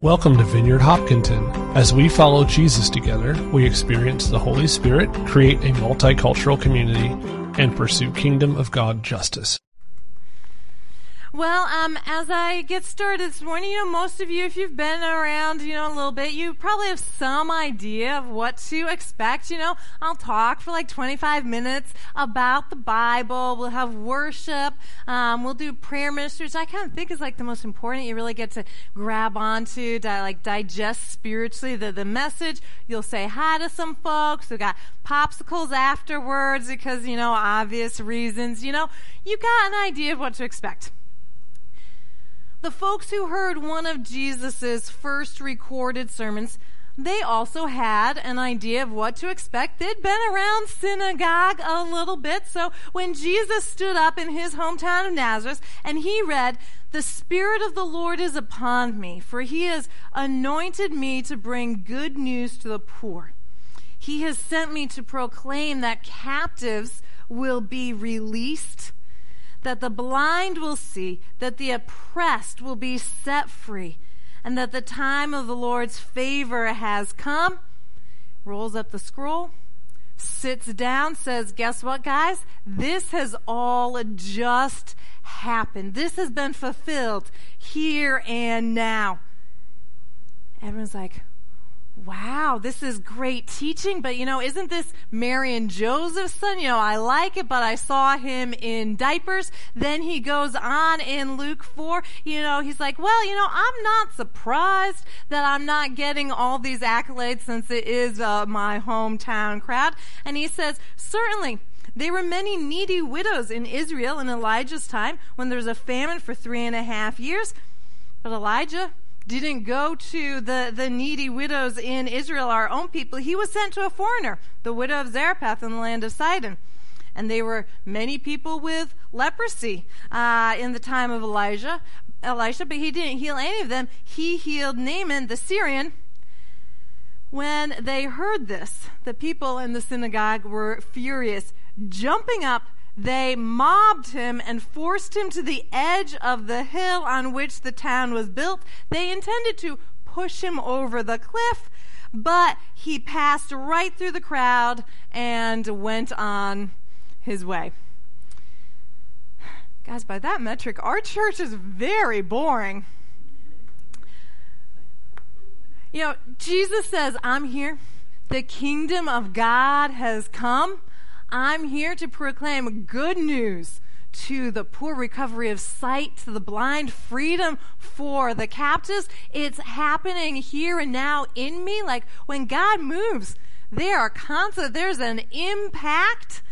Welcome to Vineyard Hopkinton. As we follow Jesus together, we experience the Holy Spirit, create a multicultural community, and pursue kingdom of God justice. Well, um, as I get started this morning, you know, most of you, if you've been around, you know, a little bit, you probably have some idea of what to expect. You know, I'll talk for like 25 minutes about the Bible. We'll have worship. Um, we'll do prayer ministers. I kind of think is like the most important. You really get to grab onto, to, like digest spiritually the, the message. You'll say hi to some folks. We got popsicles afterwards because, you know, obvious reasons. You know, you got an idea of what to expect. The folks who heard one of Jesus' first recorded sermons, they also had an idea of what to expect. They'd been around synagogue a little bit. So when Jesus stood up in his hometown of Nazareth and he read, The Spirit of the Lord is upon me, for he has anointed me to bring good news to the poor. He has sent me to proclaim that captives will be released that the blind will see, that the oppressed will be set free, and that the time of the Lord's favor has come. Rolls up the scroll, sits down, says, Guess what, guys? This has all just happened. This has been fulfilled here and now. Everyone's like, wow, this is great teaching, but you know, isn't this Mary and Joseph's son? You know, I like it, but I saw him in diapers. Then he goes on in Luke 4, you know, he's like, well, you know, I'm not surprised that I'm not getting all these accolades since it is uh, my hometown crowd. And he says, certainly, there were many needy widows in Israel in Elijah's time when there was a famine for three and a half years. But Elijah, didn't go to the, the needy widows in Israel, our own people. He was sent to a foreigner, the widow of Zarephath in the land of Sidon. And they were many people with leprosy uh, in the time of Elijah, Elisha, but he didn't heal any of them. He healed Naaman, the Syrian. When they heard this, the people in the synagogue were furious, jumping up they mobbed him and forced him to the edge of the hill on which the town was built. They intended to push him over the cliff, but he passed right through the crowd and went on his way. Guys, by that metric, our church is very boring. You know, Jesus says, I'm here. The kingdom of God has come. I'm here to proclaim good news to the poor, recovery of sight, to the blind, freedom for the captives. It's happening here and now in me. Like when God moves, there are constant, there's an impact.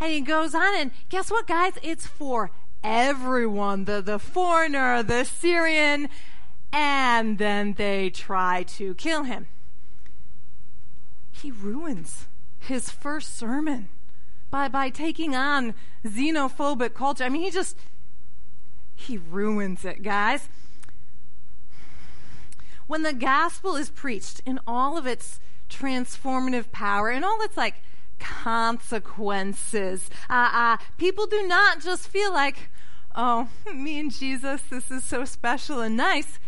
And he goes on, and guess what, guys? It's for everyone the, the foreigner, the Syrian, and then they try to kill him. He ruins his first sermon by, by taking on xenophobic culture. I mean, he just, he ruins it, guys. When the gospel is preached in all of its transformative power and all its like consequences, uh, uh, people do not just feel like, oh, me and Jesus, this is so special and nice.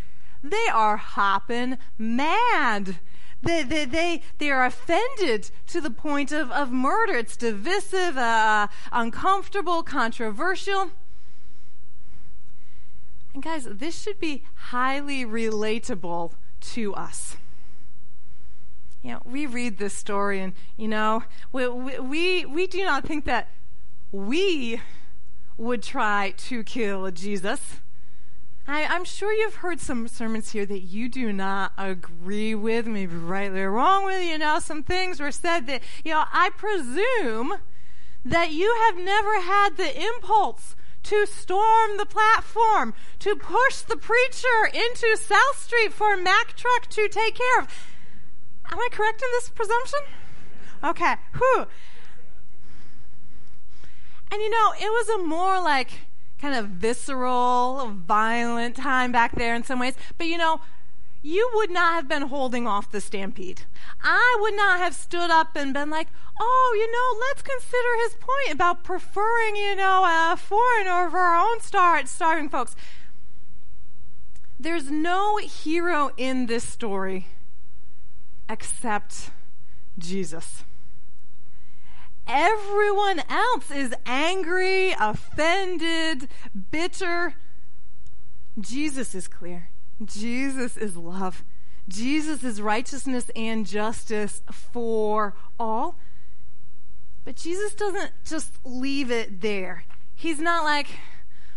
They are hopping mad they, they, they, they are offended to the point of, of murder. It's divisive, uh, uncomfortable, controversial. And guys, this should be highly relatable to us. You know, we read this story and, you know, we, we, we do not think that we would try to kill Jesus. I, am sure you've heard some sermons here that you do not agree with, maybe rightly or wrong with. You know, some things were said that, you know, I presume that you have never had the impulse to storm the platform, to push the preacher into South Street for a Mack truck to take care of. Am I correct in this presumption? Okay. Whew. And you know, it was a more like, kind of visceral, violent time back there in some ways. But you know, you would not have been holding off the stampede. I would not have stood up and been like, oh, you know, let's consider his point about preferring, you know, a foreigner over our own star- starving folks. There's no hero in this story except Jesus. Everyone else is angry, offended, bitter. Jesus is clear. Jesus is love. Jesus is righteousness and justice for all. But Jesus doesn't just leave it there. He's not like,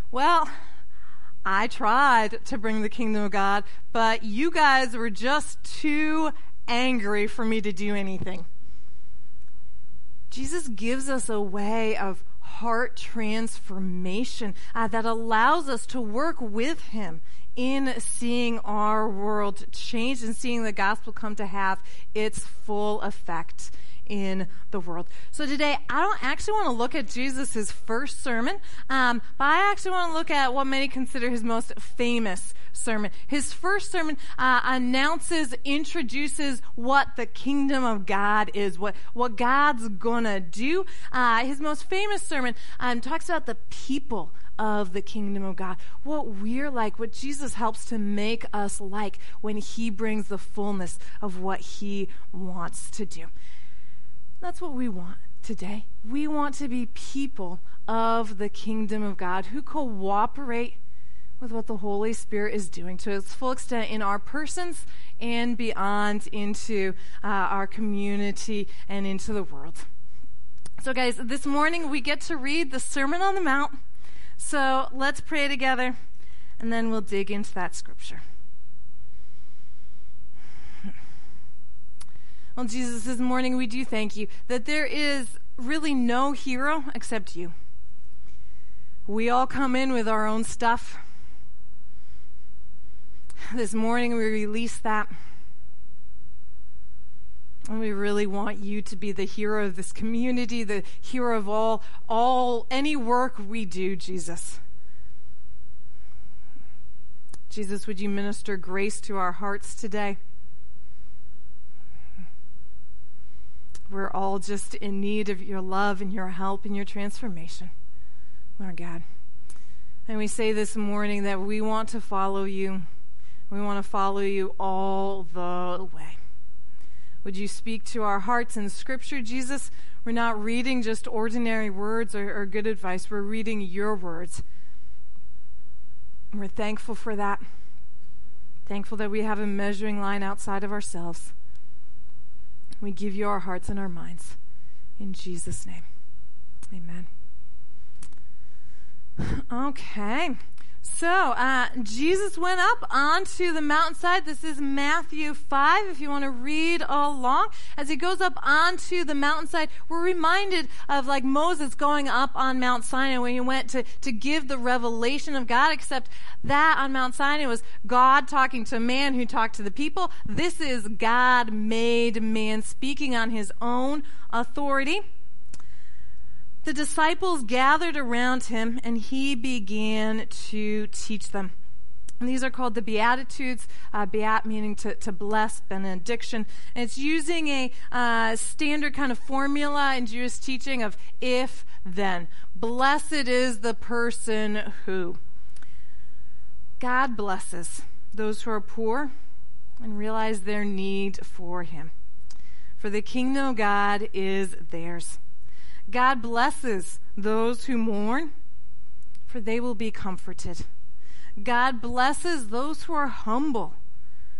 well, I tried to bring the kingdom of God, but you guys were just too angry for me to do anything. Jesus gives us a way of heart transformation uh, that allows us to work with Him in seeing our world change and seeing the gospel come to have its full effect in the world. So today, I don't actually want to look at Jesus' first sermon, um, but I actually want to look at what many consider his most famous sermon. His first sermon uh, announces, introduces what the kingdom of God is, what, what God's gonna do. Uh, his most famous sermon um, talks about the people of the kingdom of God, what we're like, what Jesus helps to make us like when he brings the fullness of what he wants to do. That's what we want today. We want to be people of the kingdom of God who cooperate with what the Holy Spirit is doing to its full extent in our persons and beyond into uh, our community and into the world. So, guys, this morning we get to read the Sermon on the Mount. So let's pray together and then we'll dig into that scripture. Well, Jesus, this morning we do thank you that there is really no hero except you. We all come in with our own stuff. This morning we release that. And we really want you to be the hero of this community, the hero of all, all, any work we do, Jesus. Jesus, would you minister grace to our hearts today? We're all just in need of your love and your help and your transformation, Lord God. And we say this morning that we want to follow you. We want to follow you all the way. Would you speak to our hearts in Scripture, Jesus? We're not reading just ordinary words or, or good advice. We're reading your words. we're thankful for that. Thankful that we have a measuring line outside of ourselves. We give you our hearts and our minds. In Jesus' name. Amen. Okay. So, uh, Jesus went up onto the mountainside. This is Matthew 5, if you want to read along. As he goes up onto the mountainside, we're reminded of like Moses going up on Mount Sinai when he went to, to give the revelation of God, except that on Mount Sinai was God talking to man who talked to the people. This is God made man speaking on his own authority the disciples gathered around him and he began to teach them. And these are called the Beatitudes, uh, beat meaning to, to bless, benediction. And it's using a uh, standard kind of formula in Jewish teaching of if, then. Blessed is the person who. God blesses those who are poor and realize their need for Him. For the kingdom of God is theirs. God blesses those who mourn, for they will be comforted. God blesses those who are humble,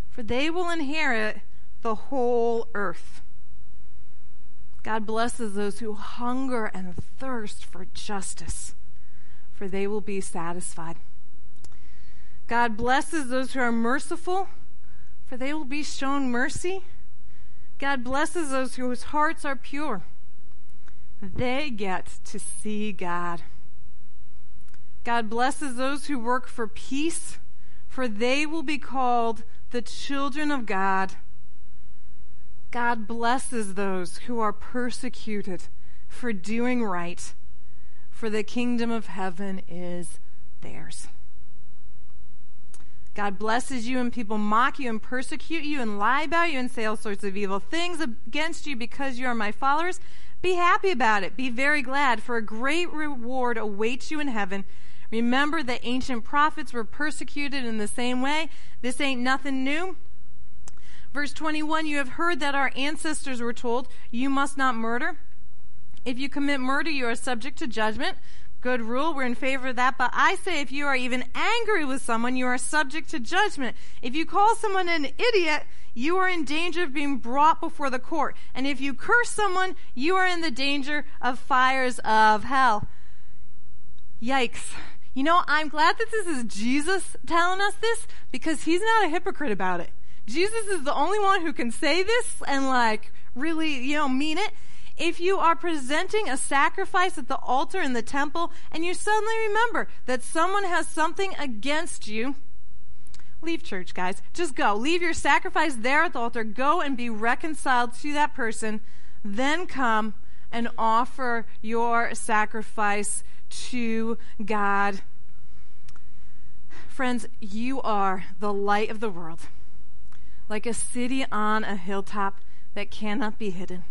for they will inherit the whole earth. God blesses those who hunger and thirst for justice, for they will be satisfied. God blesses those who are merciful, for they will be shown mercy. God blesses those whose hearts are pure they get to see God. God blesses those who work for peace, for they will be called the children of God. God blesses those who are persecuted for doing right, for the kingdom of heaven is theirs. God blesses you, and people mock you and persecute you and lie about you and say all sorts of evil things against you because you are my followers. Be happy about it. Be very glad, for a great reward awaits you in heaven. Remember the ancient prophets were persecuted in the same way. This ain't nothing new. Verse 21 You have heard that our ancestors were told, You must not murder. If you commit murder, you are subject to judgment. Good rule, we're in favor of that. But I say if you are even angry with someone, you are subject to judgment. If you call someone an idiot, you are in danger of being brought before the court. And if you curse someone, you are in the danger of fires of hell. Yikes. You know, I'm glad that this is Jesus telling us this because he's not a hypocrite about it. Jesus is the only one who can say this and like really, you know, mean it. If you are presenting a sacrifice at the altar in the temple and you suddenly remember that someone has something against you, leave church, guys. Just go. Leave your sacrifice there at the altar. Go and be reconciled to that person. Then come and offer your sacrifice to God. Friends, you are the light of the world like a city on a hilltop that cannot be hidden.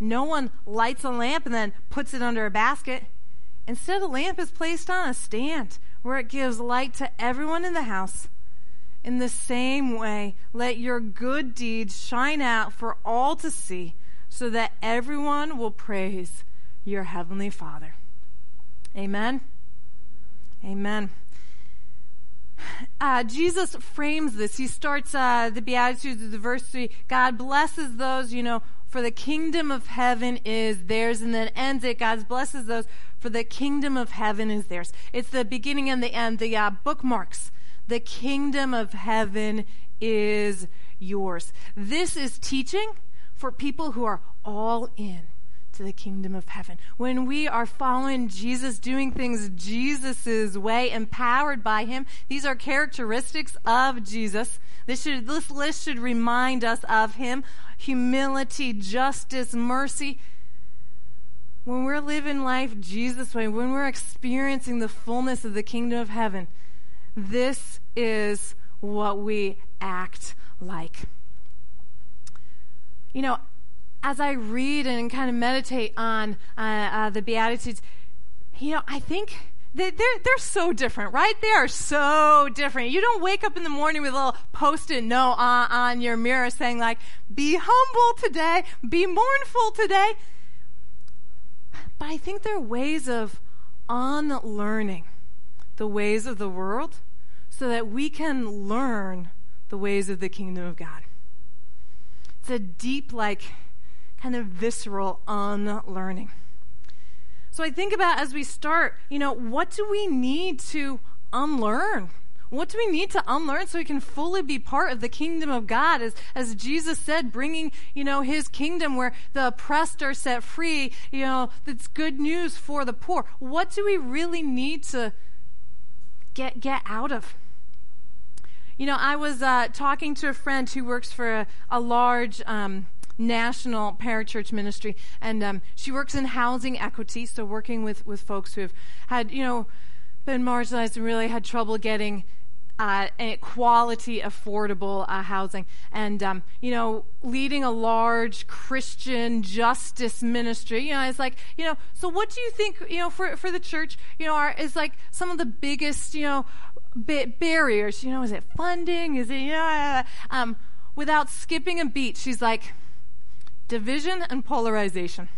No one lights a lamp and then puts it under a basket. Instead, a lamp is placed on a stand where it gives light to everyone in the house. In the same way, let your good deeds shine out for all to see, so that everyone will praise your heavenly Father. Amen. Amen uh, Jesus frames this. He starts uh, the Beatitudes of the verse 3 God blesses those, you know, for the kingdom of heaven is theirs, and then ends it God blesses those, for the kingdom of heaven is theirs. It's the beginning and the end, the uh, bookmarks. The kingdom of heaven is yours. This is teaching for people who are all in to the kingdom of heaven. When we are following Jesus, doing things Jesus' way, empowered by him, these are characteristics of Jesus. This, should, this list should remind us of him humility, justice, mercy. When we're living life Jesus' way, when we're experiencing the fullness of the kingdom of heaven, this is what we act like. You know, as I read and kind of meditate on uh, uh, the Beatitudes, you know, I think they, they're, they're so different, right? They are so different. You don't wake up in the morning with a little post-it note on, on your mirror saying like, be humble today, be mournful today. But I think there are ways of unlearning the ways of the world so that we can learn the ways of the kingdom of God. It's a deep, like, kind of visceral unlearning. So I think about as we start, you know, what do we need to unlearn? What do we need to unlearn so we can fully be part of the kingdom of God? As, as Jesus said, bringing, you know, his kingdom where the oppressed are set free, you know, that's good news for the poor. What do we really need to get, get out of? You know, I was uh, talking to a friend who works for a, a large um, national parachurch ministry, and um, she works in housing equity, so working with, with folks who have had, you know, been marginalized and really had trouble getting uh, quality, affordable uh, housing, and um, you know, leading a large Christian justice ministry. You know, it's like you know. So, what do you think? You know, for for the church, you know, are is like some of the biggest, you know, ba- barriers. You know, is it funding? Is it you know? Um, without skipping a beat, she's like, division and polarization.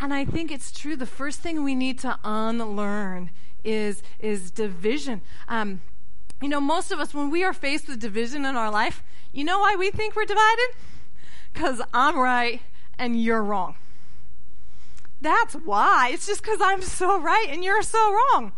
And I think it's true. The first thing we need to unlearn is, is division. Um, you know, most of us, when we are faced with division in our life, you know why we think we're divided? Because I'm right and you're wrong. That's why. It's just because I'm so right and you're so wrong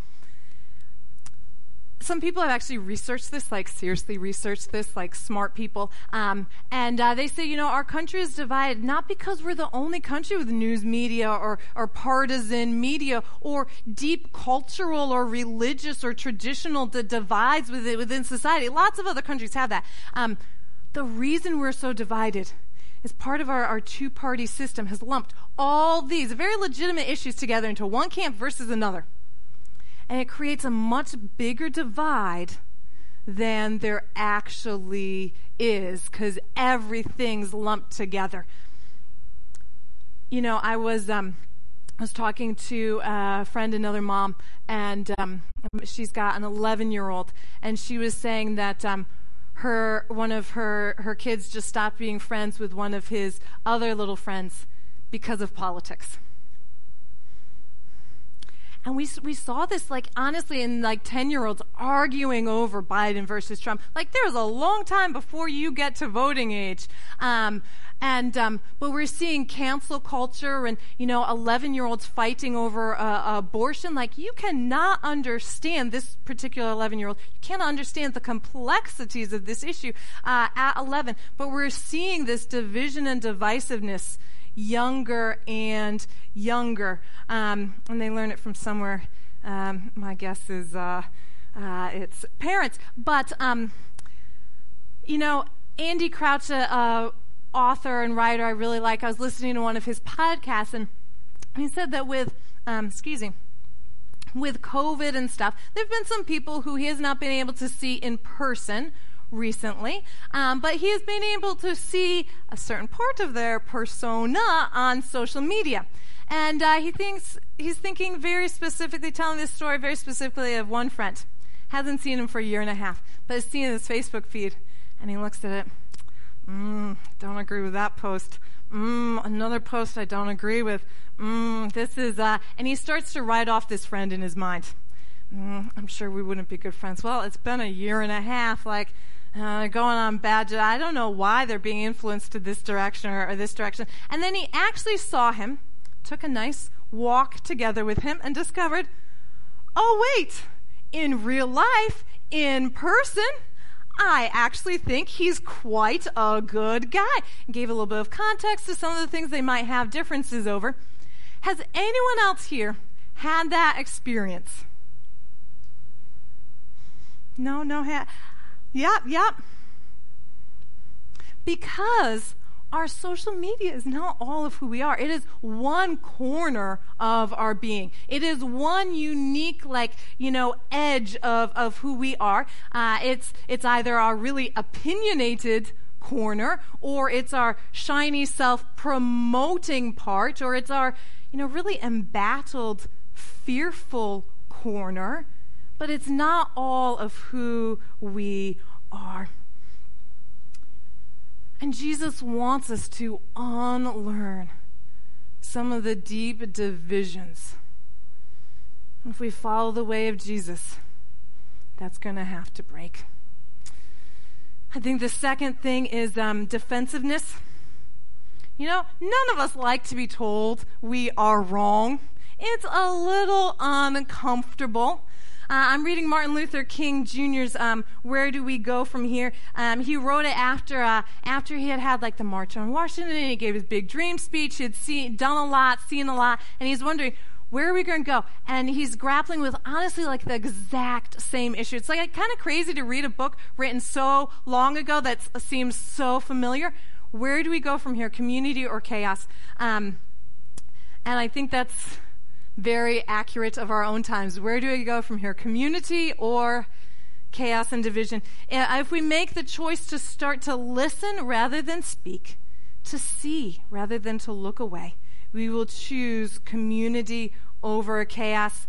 some people have actually researched this, like seriously researched this, like smart people. Um, and uh, they say, you know, our country is divided not because we're the only country with news media or, or partisan media or deep cultural or religious or traditional d- divides within, within society. Lots of other countries have that. Um, the reason we're so divided is part of our, our two party system has lumped all these very legitimate issues together into one camp versus another and it creates a much bigger divide than there actually is because everything's lumped together. You know, I was um, was talking to a friend, another mom, and um, she's got an 11 year old, and she was saying that um, her one of her her kids just stopped being friends with one of his other little friends because of politics. And we, we saw this, like, honestly, in like 10 year olds arguing over Biden versus Trump. Like, there's a long time before you get to voting age. Um, and, um, but we're seeing cancel culture and, you know, 11 year olds fighting over uh, abortion. Like, you cannot understand this particular 11 year old. You cannot understand the complexities of this issue uh, at 11. But we're seeing this division and divisiveness younger and younger. Um, and they learn it from somewhere. Um, my guess is uh, uh, it's parents. But, um, you know, Andy Crouch, a author and writer I really like, I was listening to one of his podcasts, and he said that with, um, excuse me, with COVID and stuff, there have been some people who he has not been able to see in person recently, um, but he has been able to see a certain part of their persona on social media. And uh, he thinks he's thinking very specifically, telling this story very specifically of one friend. Hasn't seen him for a year and a half, but has seen his Facebook feed, and he looks at it. Mm, don't agree with that post. Mm, another post I don't agree with. Mm, this is, uh, and he starts to write off this friend in his mind. Mm, I'm sure we wouldn't be good friends. Well, it's been a year and a half. Like, uh, going on bad. I don't know why they're being influenced to this direction or, or this direction. And then he actually saw him, took a nice walk together with him, and discovered, oh wait, in real life, in person. I actually think he's quite a good guy. Gave a little bit of context to some of the things they might have differences over. Has anyone else here had that experience? No, no. Ha- Yep, yep. Because our social media is not all of who we are. It is one corner of our being. It is one unique, like, you know, edge of, of who we are. Uh, it's, it's either our really opinionated corner, or it's our shiny self promoting part, or it's our, you know, really embattled, fearful corner but it's not all of who we are. And Jesus wants us to unlearn some of the deep divisions. If we follow the way of Jesus, that's going to have to break. I think the second thing is um, defensiveness. You know, none of us like to be told we are wrong. It's a little uncomfortable. Uh, I'm reading Martin Luther King Jr.'s um, "Where Do We Go From Here." Um, he wrote it after uh, after he had had like the March on Washington, and he gave his big dream speech. He'd seen, done a lot, seen a lot, and he's wondering where are we going to go? And he's grappling with honestly like the exact same issue. It's like kind of crazy to read a book written so long ago that seems so familiar. Where do we go from here, community or chaos? Um, and I think that's very accurate of our own times. Where do we go from here? Community or chaos and division? Uh, if we make the choice to start to listen rather than speak, to see rather than to look away, we will choose community over chaos.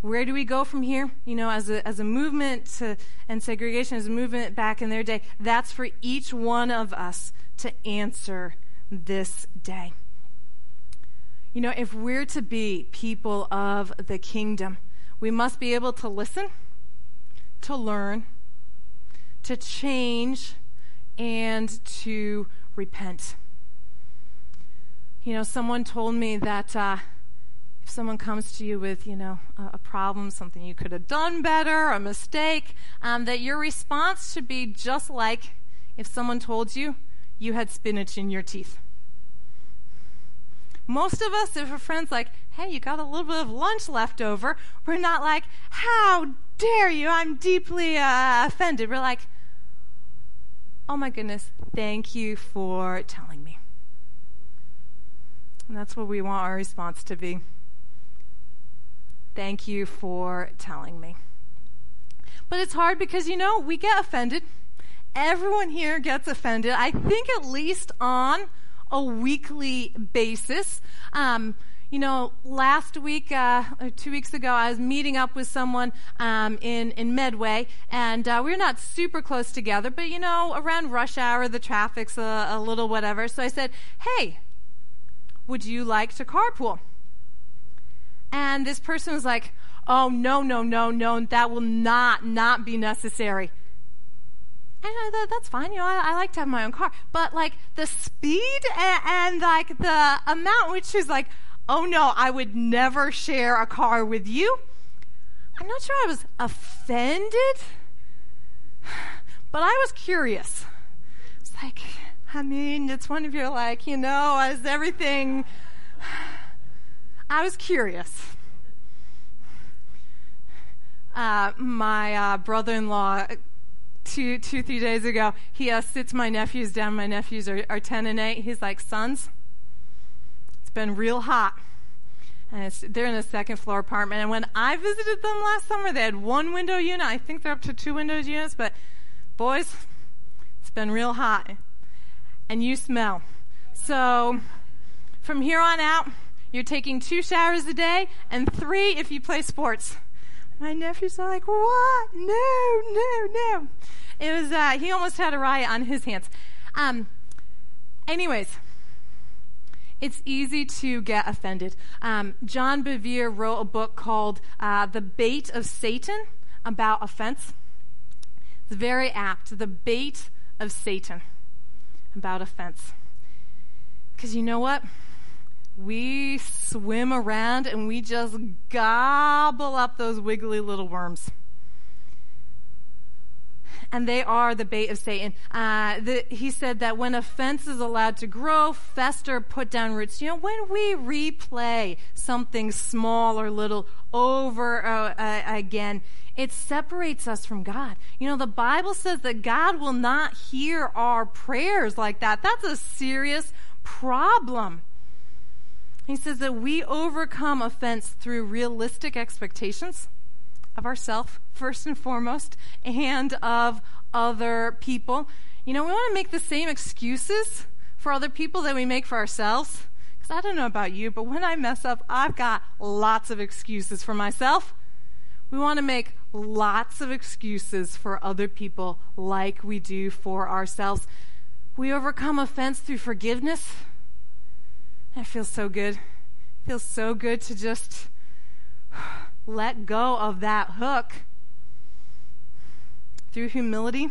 Where do we go from here? You know, as a, as a movement to, and segregation as a movement back in their day, that's for each one of us to answer this day. You know, if we're to be people of the kingdom, we must be able to listen, to learn, to change, and to repent. You know, someone told me that uh, if someone comes to you with, you know, a, a, problem, something you could have done better, a mistake, um, that your response should be just like if someone told you you had spinach in your teeth. Most of us, if a friend's like, hey, you got a little bit of lunch left over, we're not like, how dare you? I'm deeply uh, offended. We're like, oh my goodness, thank you for telling me. And that's what we want our response to be. Thank you for telling me. But it's hard because, you know, we get offended. Everyone here gets offended. I think at least on a weekly basis. Um, you know, last week, uh, two weeks ago, I was meeting up with someone um, in in Medway, and uh, we are not super close together, but you know, around rush hour, the traffic's a, a little whatever. So I said, "Hey, would you like to carpool?" And this person was like, "Oh no, no, no, no, that will not not be necessary." And I thought, that's fine. You know, I, I, like to have my own car. But like the speed and, and like the amount, which is like, oh no, I would never share a car with you. I'm not sure I was offended, but I was curious. It's like, I mean, it's one of your like, you know, as everything. I was curious. Uh, my uh, brother-in-law two, two, three days ago, he uh, sits my nephews down. My nephews are, are 10 and 8. He's like, Sons, it's been real hot. And they're in a second floor apartment. And when I visited them last summer, they had one window unit. I think they're up to two window units. But boys, it's been real hot. And you smell. So from here on out, you're taking two showers a day and three if you play sports. My nephews like, what? No, no, no. It was, uh, he almost had a riot on his hands. Um, anyways, it's easy to get offended. Um, John Bevere wrote a book called uh, The Bait of Satan about offense. It's very apt. The Bait of Satan about offense. Because you know what? We swim around and we just gobble up those wiggly little worms and they are the bait of Satan. Uh, the, he said that when offense is allowed to grow, fester, put down roots, you know, when we replay something small or little over uh, uh, again, it separates us from God. You know, the Bible says that God will not hear our prayers like that. That's a serious problem. He says that we overcome offense through realistic expectations of ourselves, first and foremost, and of other people. You know, we want to make the same excuses for other people that we make for ourselves. Because I don't know about you, but when I mess up, I've got lots of excuses for myself. We want to make lots of excuses for other people like we do for ourselves. We overcome offense through forgiveness. It feels so good. It feels so good to just let go of that hook through humility.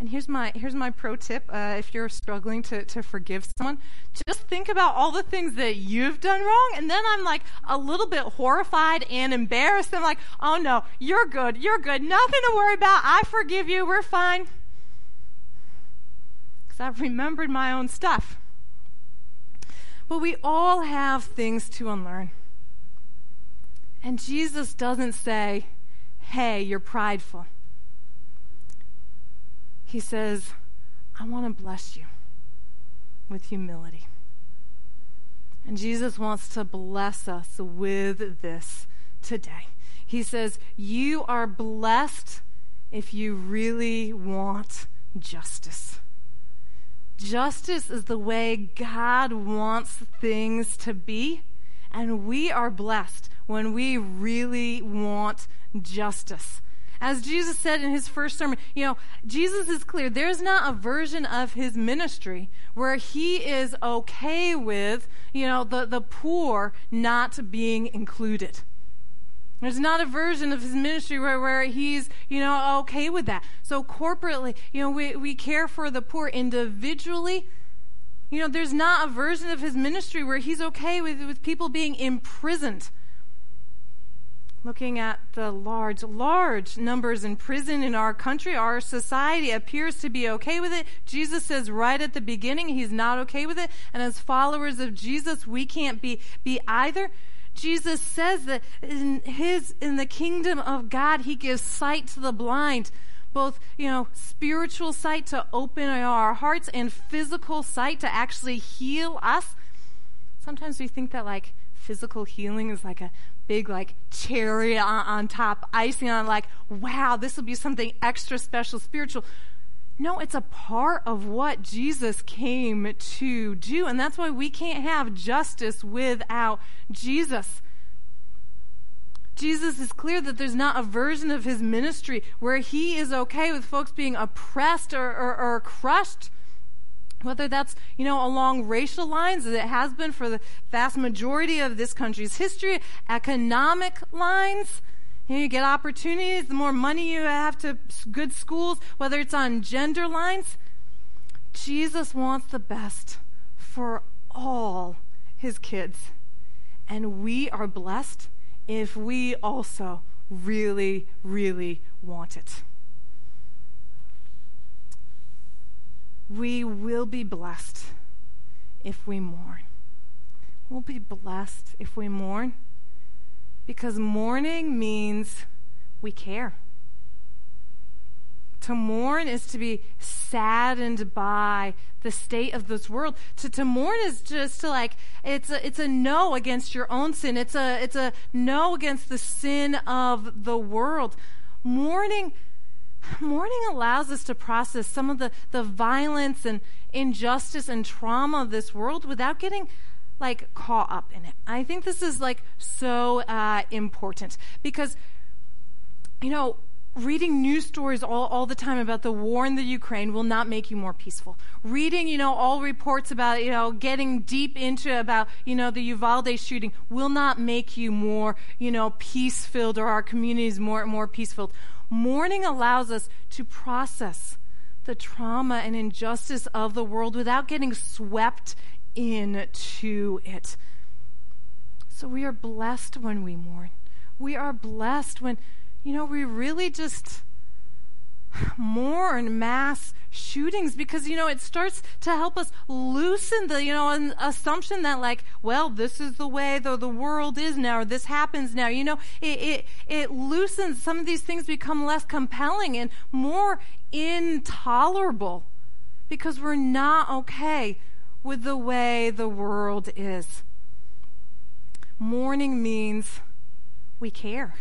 And here's my here's my pro tip: uh, if you're struggling to to forgive someone, just think about all the things that you've done wrong, and then I'm like a little bit horrified and embarrassed. I'm like, oh no, you're good, you're good, nothing to worry about. I forgive you. We're fine. Because I've remembered my own stuff. But we all have things to unlearn. And Jesus doesn't say, hey, you're prideful. He says, I want to bless you with humility. And Jesus wants to bless us with this today. He says, You are blessed if you really want justice. Justice is the way God wants things to be, and we are blessed when we really want justice. As Jesus said in his first sermon, you know, Jesus is clear. There's not a version of his ministry where he is okay with, you know, the, the poor not being included. There's not a version of his ministry where, where he's, you know, okay with that. So corporately, you know, we, we care for the poor individually. You know, there's not a version of his ministry where he's okay with, with people being imprisoned looking at the large, large numbers in prison in our country, our society appears to be okay with it. Jesus says right at the beginning he's not okay with it. And as followers of Jesus, we can't be, be either. Jesus says that in his, in the kingdom of God, he gives sight to the blind. Both, you know, spiritual sight to open our hearts and physical sight to actually heal us. Sometimes we think that like physical healing is like a big like cherry on, on top, icing on like, wow, this will be something extra special spiritual. No, it's a part of what Jesus came to do. And that's why we can't have justice without Jesus. Jesus is clear that there's not a version of his ministry where he is okay with folks being oppressed or, or, or crushed whether that's you know along racial lines as it has been for the vast majority of this country's history economic lines you, know, you get opportunities the more money you have to good schools whether it's on gender lines jesus wants the best for all his kids. And we are blessed if we also really really want it. We will be blessed if we mourn. We'll be blessed if we mourn because mourning means we care. To mourn is to be saddened by the state of this world. To, to mourn is just to like it's a, it's a no against your own sin. It's a it's a no against the sin of the world. Mourning mourning allows us to process some of the, the violence and injustice and trauma of this world without getting like caught up in it. I think this is like so uh, important because, you know, reading news stories all, all the time about the war in the Ukraine will not make you more peaceful. Reading, you know, all reports about, you know, getting deep into about, you know, the Uvalde shooting will not make you more, you know, peace filled or our communities more more peace filled. Mourning allows us to process the trauma and injustice of the world without getting swept into it. So we are blessed when we mourn. We are blessed when, you know, we really just mourn mass shootings because you know it starts to help us loosen the you know an assumption that like well this is the way the, the world is now or this happens now you know it, it it loosens some of these things become less compelling and more intolerable because we're not okay with the way the world is. Mourning means we care.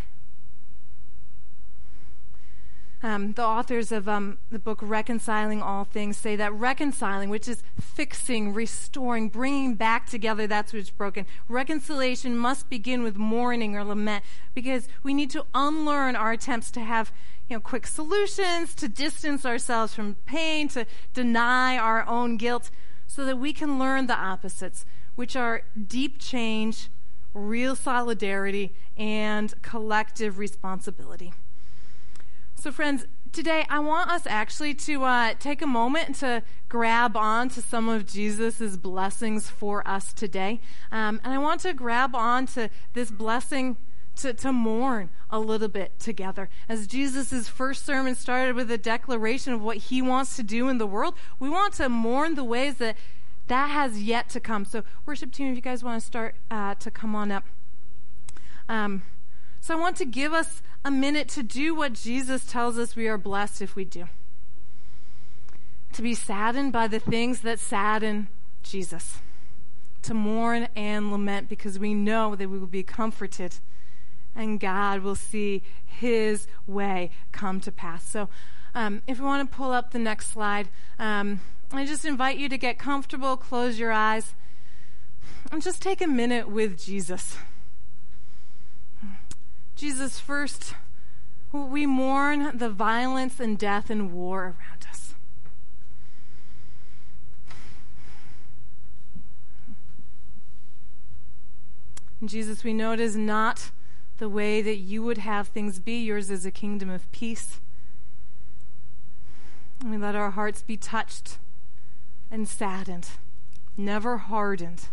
Um, the authors of um, the book Reconciling All Things say that reconciling, which is fixing, restoring, bringing back together that's what's broken, reconciliation must begin with mourning or lament because we need to unlearn our attempts to have you know, quick solutions, to distance ourselves from pain, to deny our own guilt, so that we can learn the opposites, which are deep change, real solidarity, and collective responsibility. So, friends, today I want us actually to uh, take a moment to grab on to some of Jesus' blessings for us today. Um, and I want to grab on to this blessing to, to mourn a little bit together. As Jesus' first sermon started with a declaration of what he wants to do in the world, we want to mourn the ways that that has yet to come. So, worship team, if you guys want to start uh, to come on up. Um, so I want to give us a minute to do what Jesus tells us we are blessed if we do. To be saddened by the things that sadden Jesus. To mourn and lament because we know that we will be comforted and God will see his way come to pass. So, um, if you want to pull up the next slide, um, I just invite you to get comfortable, close your eyes, and just take a minute with Jesus. Jesus, first, we mourn the violence and death and war around us. Jesus, we know it is not the way that you would have things be. Yours is a kingdom of peace. We let our hearts be touched and saddened, never hardened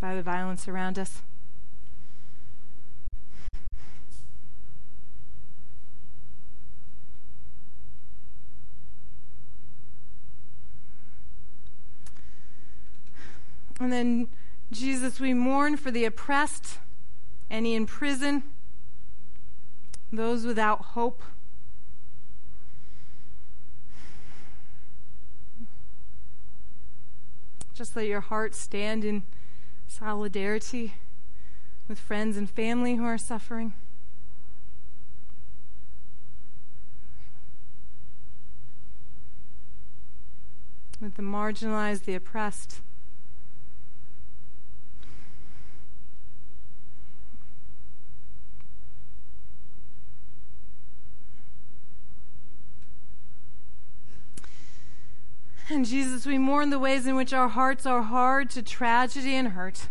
by the violence around us. And then, Jesus, we mourn for the oppressed, any in prison, those without hope. Just let your heart stand in solidarity with friends and family who are suffering. With the marginalized, the oppressed. And Jesus, we mourn the ways in which our hearts are hard to tragedy and hurt.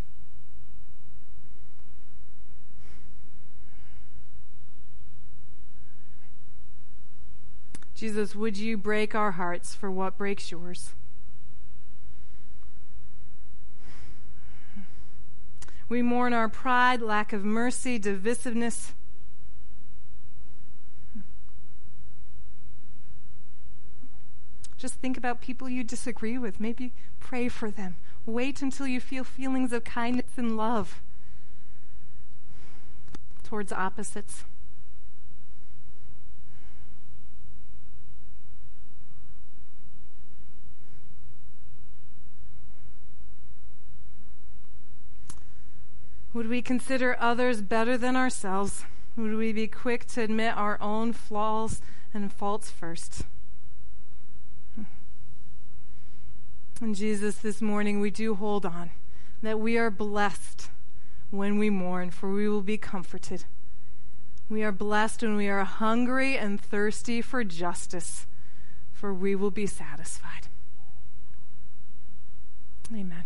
Jesus, would you break our hearts for what breaks yours? We mourn our pride, lack of mercy, divisiveness. Just think about people you disagree with. Maybe pray for them. Wait until you feel feelings of kindness and love towards opposites. Would we consider others better than ourselves? Would we be quick to admit our own flaws and faults first? And Jesus, this morning we do hold on that we are blessed when we mourn, for we will be comforted. We are blessed when we are hungry and thirsty for justice, for we will be satisfied. Amen.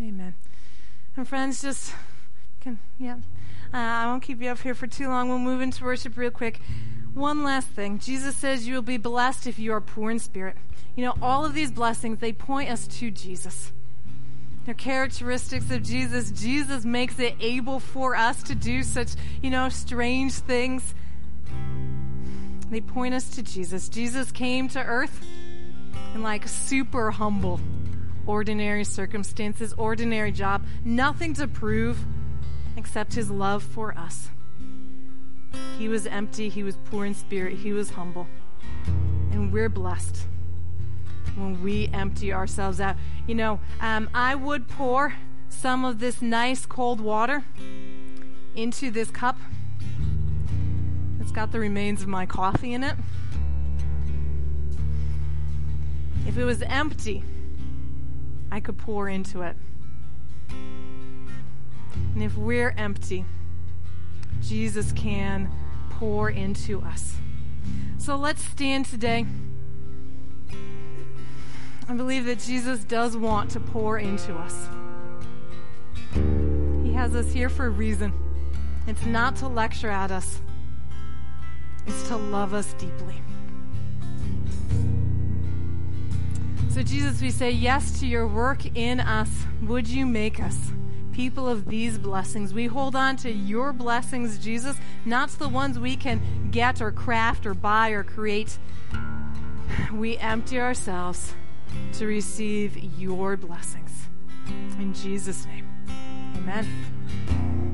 Amen. And friends, just can, yeah. Uh, I won't keep you up here for too long. We'll move into worship real quick. One last thing. Jesus says you will be blessed if you are poor in spirit. You know, all of these blessings, they point us to Jesus. They're characteristics of Jesus. Jesus makes it able for us to do such, you know, strange things. They point us to Jesus. Jesus came to earth in like super humble, ordinary circumstances, ordinary job, nothing to prove except his love for us. He was empty, he was poor in spirit, he was humble. And we're blessed when we empty ourselves out. You know, um, I would pour some of this nice cold water into this cup. It's got the remains of my coffee in it. If it was empty, I could pour into it. And if we're empty, Jesus can pour into us. So let's stand today. I believe that Jesus does want to pour into us. He has us here for a reason. It's not to lecture at us, it's to love us deeply. So, Jesus, we say yes to your work in us. Would you make us? people of these blessings. We hold on to your blessings, Jesus, not the ones we can get or craft or buy or create. We empty ourselves to receive your blessings. In Jesus' name, amen.